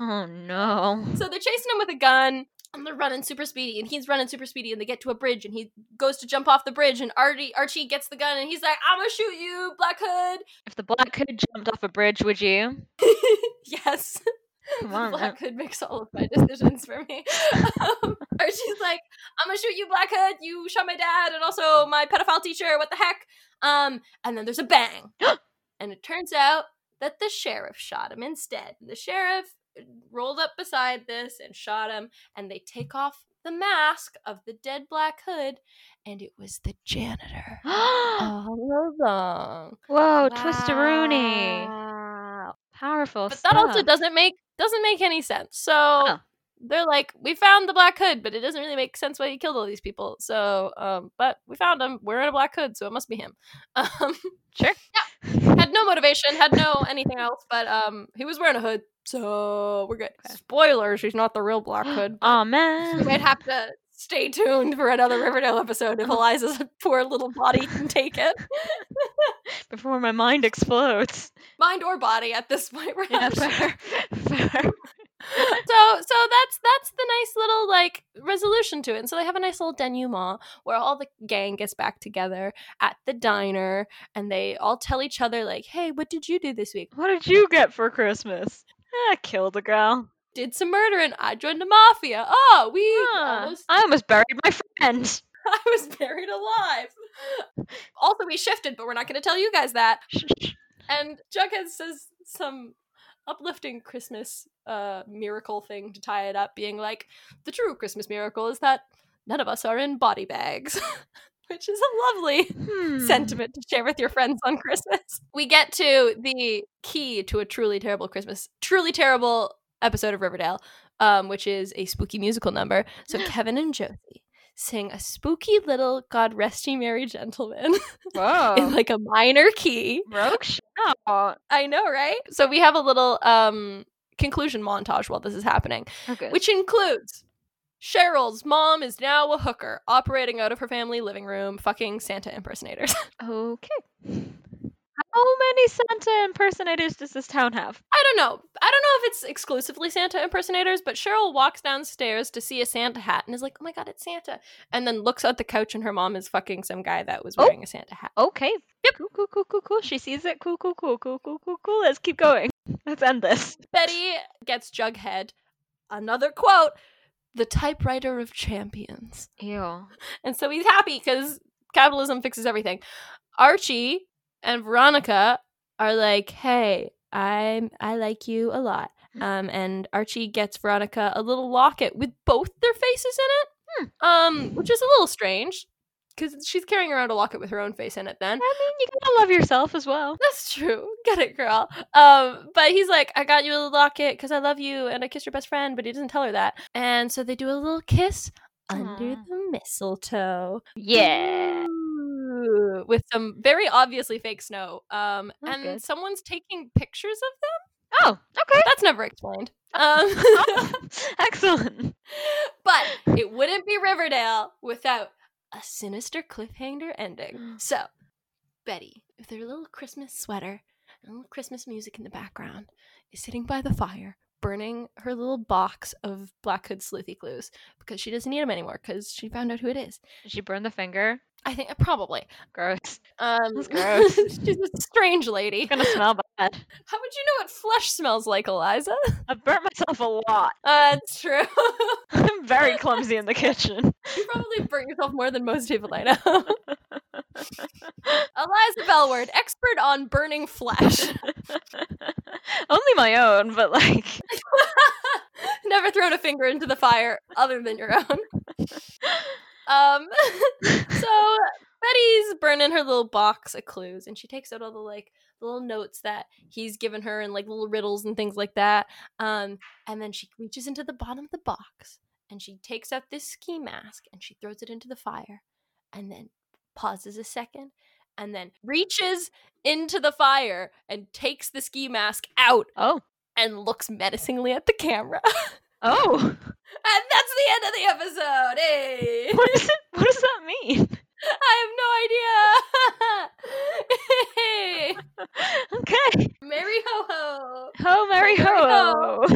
Oh no. So they're chasing him with a gun and they're running super speedy and he's running super speedy and they get to a bridge and he goes to jump off the bridge and Archie Archie gets the gun and he's like, I'm gonna shoot you, Black Hood. If the Black Hood jumped off a bridge, would you? yes. Come on, Black Hood makes all of my decisions for me. um, Archie's like, I'm gonna shoot you, Black Hood. You shot my dad and also my pedophile teacher. What the heck? Um, and then there's a bang, and it turns out that the sheriff shot him instead. The sheriff rolled up beside this and shot him, and they take off the mask of the dead Black Hood, and it was the janitor all along. Whoa. Wow. Powerful But that also doesn't make doesn't make any sense. So Oh. they're like, we found the Black Hood, but it doesn't really make sense why he killed all these people. So, um, but we found him. We're in a Black Hood, so it must be him. Um, Sure. had no motivation, had no anything else, but um, he was wearing a hood, so we're good. Okay. Spoilers: he's not the real Black Hood. Oh we man. might have to stay tuned for another Riverdale episode if Eliza's poor little body can take it, Before my mind explodes. mind or body. At this point, we're Yeah, fair. fair. So so that's that's the nice little like resolution to it. And so they have a nice little denouement where all the gang gets back together at the diner and they all tell each other like, "Hey, what did you do this week?" What did you get for Christmas? I killed a girl. Did some murder and I joined the mafia. Oh, we Ah, almost I almost buried my friend. I was buried alive. Also, we shifted, but we're not going to tell you guys that. And Jughead says some uplifting Christmas uh, miracle thing to tie it up, being like, the true Christmas miracle is that none of us are in body bags. Which is a lovely Hmm. sentiment to share with your friends on Christmas. We get to the key to a truly terrible Christmas, truly terrible episode of Riverdale, um, which is a spooky musical number. So Kevin and Josie sing a spooky little God Rest Ye Merry Gentlemen Whoa. in like a minor key. Rogue. I know, right? So we have a little um conclusion montage while this is happening, Oh, good. which includes Cheryl's mom is now a hooker operating out of her family living room, fucking Santa impersonators. Okay. Many Santa impersonators does this town have? I don't know. I don't know if it's exclusively Santa impersonators, but Cheryl walks downstairs to see a Santa hat and is like, "Oh my god, it's Santa!" And then looks at the couch and her mom is fucking some guy that was Oh. wearing a Santa hat. Okay. Yep. Cool, cool, cool, cool, cool. She sees it. Cool, cool, cool, cool, cool, cool, cool. Let's keep going. Let's end this. Betty gets Jughead another quote: "The typewriter of champions." Ew. And so he's happy because capitalism fixes everything. Archie and Veronica are like, "Hey, I'm I like you a lot." Um, and Archie gets Veronica a little locket with both their faces in it. Um, which is a little strange because she's carrying around a locket with her own face in it. Then I mean, you gotta love yourself as well. that's true. Get it, girl. Um, but he's like, I got you a locket because I love you and I kissed your best friend, but he doesn't tell her that. And so they do a little kiss under the mistletoe. Yeah. Ooh, with some very obviously fake snow. Um, That's and good. someone's taking pictures of them. Oh, okay. That's never explained. Um, Excellent. but it wouldn't be Riverdale without a sinister cliffhanger ending. So, Betty, with her little Christmas sweater and little Christmas music in the background, is sitting by the fire, burning her little box of Black Hood Sleuthy clues because she doesn't need them anymore because she found out who it is. Did she burn the finger? I think probably. Gross. Um, That's gross. she's a strange lady. It's gonna smell bad. How would you know what flesh smells like, Eliza? I've burnt myself a lot. Uh, it's true. I'm very clumsy in the kitchen. you probably burnt yourself more than most people I know. Eliza Bellward, expert on burning flesh. Only my own, but like, thrown a finger into the fire other than your own. Um, so Betty's burning her little box of clues, and she takes out all the like little notes that he's given her, and like little riddles and things like that. Um, and then she reaches into the bottom of the box, and she takes out this ski mask, and she throws it into the fire, and then pauses a second, and then reaches into the fire and takes the ski mask out oh, and looks menacingly at the camera. oh, And that's the end of the episode. Hey. what is it? What does that mean? I have no idea. hey. Okay. Merry ho ho. Ho, Merry ho.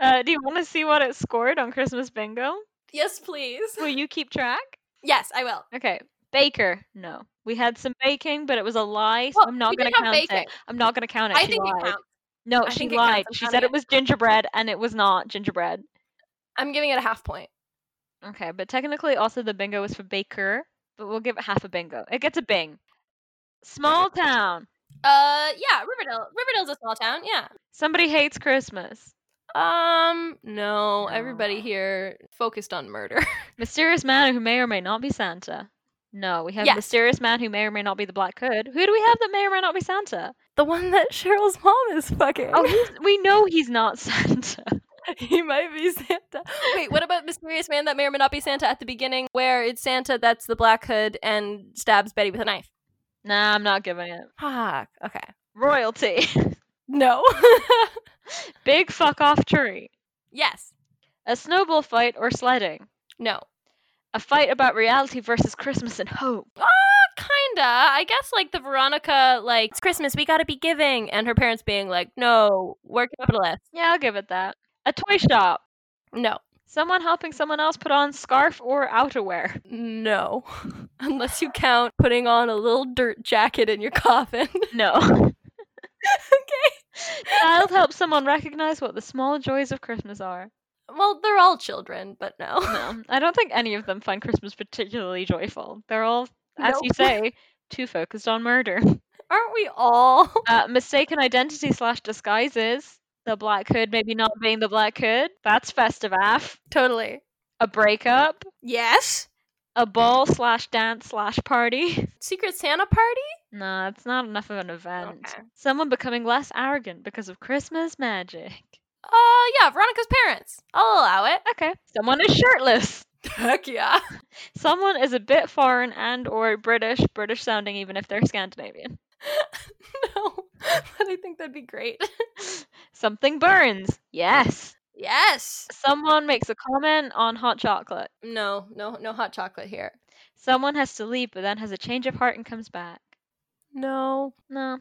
Uh, do you want to see what it scored on Christmas Bingo? Yes, please. Will you keep track? Yes, I will. Okay. Baker, no. We had some baking, but it was a lie, so Well, I'm not going to count baking. it. I'm not going to count it. I think it counts. No, I she think it counts. lied. She said it it. was gingerbread, and it was not gingerbread. I'm giving it a half point. Okay, but technically, also the bingo was for Baker, but we'll give it half a bingo. It gets a bing. Small town. Uh, yeah, Riverdale. Riverdale's a small town. Yeah. Somebody hates Christmas. Um, no, everybody here focused on murder. Mysterious man who may or may not be Santa. No, we have Yes. mysterious man who may or may not be the Black Hood. Who do we have that may or may not be Santa? the one that Cheryl's mom is fucking. Oh, he's, we know he's not Santa. he might be Santa. Wait, what about mysterious man that may or may not be Santa at the beginning, where it's Santa that's the Black Hood and stabs Betty with a knife? Nah, I'm not giving it. Fuck. Okay. Royalty. No. Big fuck off tree. yes. A snowball fight or sledding. No. A fight about reality versus Christmas and hope. Ah, kinda. I guess like the Veronica, like it's Christmas, we gotta be giving, and her parents being like, "No, we're capitalists." Yeah, I'll give it that. A toy shop. No, Someone helping someone else put on scarf or outerwear. no, unless you count putting on a little dirt jacket in your coffin. No. okay. Child helps someone recognize what the small joys of Christmas are. Well, they're all children, but no. No, I don't think any of them find Christmas particularly joyful. They're all, as you say, too focused on murder. Aren't we all? Uh, mistaken identity slash disguises. The Black Hood maybe not being the Black Hood. That's festive af. totally. A breakup. Yes. A ball slash dance slash party. Secret Santa party? Nah, it's not enough of an event. Okay. Someone becoming less arrogant because of Christmas magic. Uh, yeah, Veronica's parents. I'll allow it. Okay. Someone is shirtless. Heck yeah. Someone is a bit foreign and or British, British sounding even if they're Scandinavian. no, but I think that'd be great. Something burns. Yes. yes. Someone makes a comment on hot chocolate. No, no, no hot chocolate here. Someone has to leave but then has a change of heart and comes back. No. No.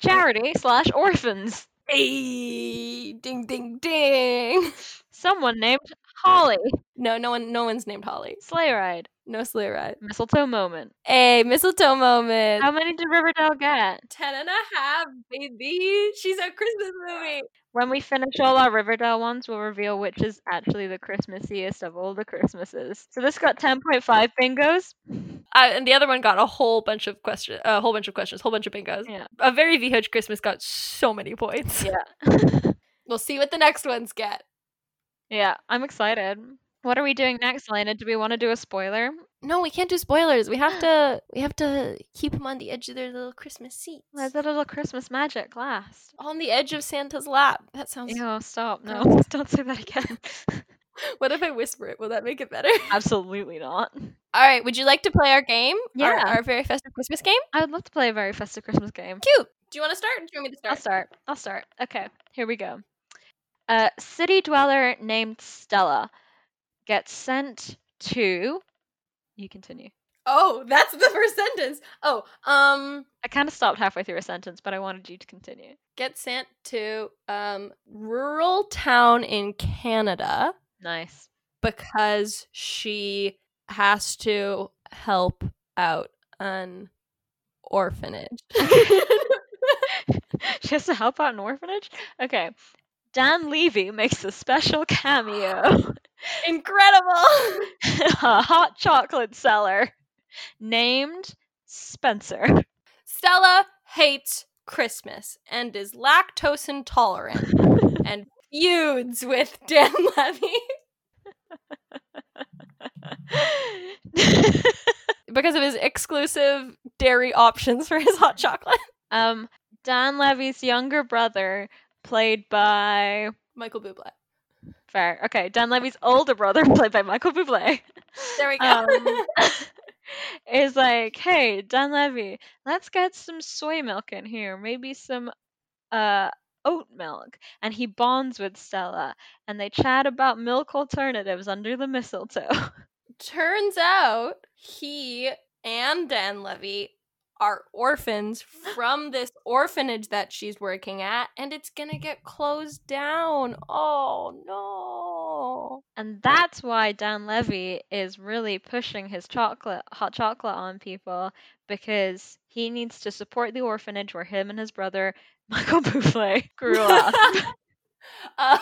Charity slash orphans. Hey, ding, ding, ding. Someone named Holly. No, no one, no one's named Holly. Sleigh ride. No sleigh ride. Mistletoe moment. Hey, mistletoe moment. How many did Riverdale get? Ten and a half, baby. She's a Christmas movie. When we finish all our Riverdale ones, we'll reveal which is actually the Christmassiest of all the Christmases. So this got 10.5 bingos. Uh, and the other one got a whole bunch of questions, a whole bunch of questions, A whole bunch of bingos. Yeah. A very VH Christmas got so many points. Yeah. We'll see what the next ones get. yeah, I'm excited. What are we doing next, Elena? Do we want to do a spoiler? No, we can't do spoilers. We have to. We have to keep them on the edge of their little Christmas seats. Let the little Christmas magic last. on the edge of Santa's lap. That sounds. Ew, stop. No, don't say that again. What if I whisper it? Will that make it better? Absolutely not. All right. Would you like to play our game? Yeah. Our, very festive Christmas game. I would love to play a very festive Christmas game. Cute. Do you want to start? Do you want me to start? I'll start? start. I'll start. Okay, here we go. A city dweller named Stella gets sent to. You continue. Oh, that's the first sentence. Oh, um, I kind of stopped halfway through a sentence, but I wanted you to continue. get sent to um rural town in Canada Nice. because she has to help out an orphanage. she has to help out an orphanage? Okay. Dan Levy makes a special cameo. Incredible. a hot chocolate seller named Spencer. Stella hates Christmas and is lactose intolerant and feuds with Dan Levy because of his exclusive dairy options for his hot chocolate. um, Dan Levy's younger brother, played by. Michael Bublé. Fair. Okay, Dan Levy's older brother, played by Michael Bublé. There we go. Um, is like, hey, Dan Levy, let's get some soy milk in here, maybe some uh oat milk. And he bonds with Stella, and they chat about milk alternatives under the mistletoe. Turns out he and Dan Levy are orphans from this orphanage that she's working at, and it's gonna get closed down. Oh no. And that's why Dan Levy is really pushing his chocolate, hot chocolate on people because he needs to support the orphanage where him and his brother Michael Bublé grew up. Uh,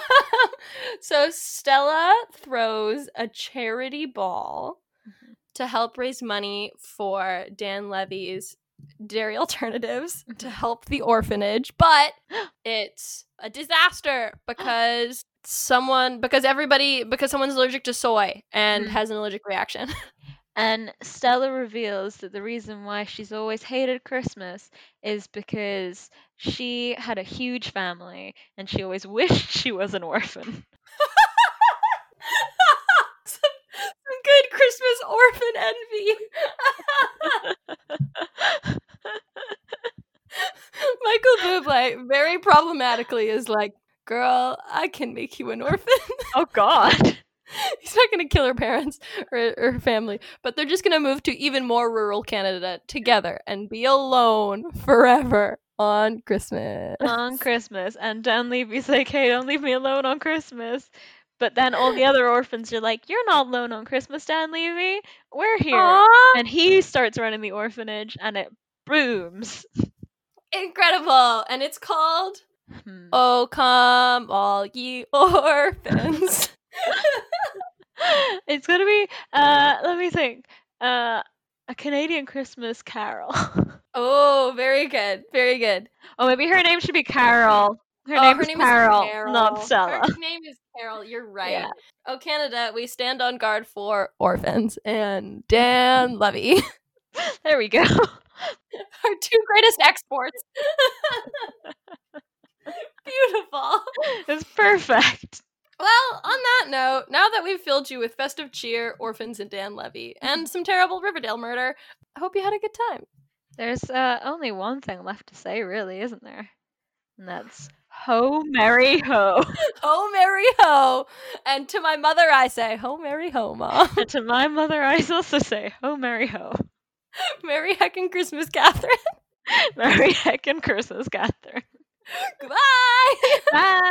so Stella throws a charity ball Mhm. to help raise money for Dan Levy's dairy alternatives to Mhm. help the orphanage, but it's a disaster because someone because everybody because someone's allergic to soy and Mhm. has an allergic reaction. And Stella reveals that the reason why she's always hated Christmas is because she had a huge family and she always wished she was an orphan. some, some good Christmas orphan envy. Bublé very problematically is like, "Girl, I can make you an orphan." oh god. He's not going to kill her parents or, or her family, but they're just going to move to even more rural Canada together and be alone forever on Christmas. on Christmas. And Dan Levy's like, hey, don't leave me alone on Christmas. But then all the other orphans are like, you're not alone on Christmas, Dan Levy. We're here. Aw, And he starts running the orphanage and it booms. Incredible! And it's called Hmm. "Oh Come All Ye Orphans." it's gonna be uh let me think. Uh a Canadian Christmas carol. oh, very good, very good. oh maybe her name should be Carol. Her oh, name her is name Carol, is Carol. not Stella. Her name is Carol. You're right. Yeah. Oh, Canada, we stand on guard for orphans and Dan Levy, There we go. our two greatest exports. Beautiful. it's perfect. Well, on that note, now that we've filled you with festive cheer, orphans, and Dan Levy, and some terrible Riverdale murder, I hope you had a good time. There's uh, only one thing left to say, really, isn't there? And that's Ho Merry Ho. Ho, Mary, ho! And to my mother, I say, Ho, Mary, ho, Mom. and to my mother, I also say Ho Merry Ho. Merry heckin' Christmas, Catherine. Merry heckin' Christmas, Catherine. Goodbye! Bye.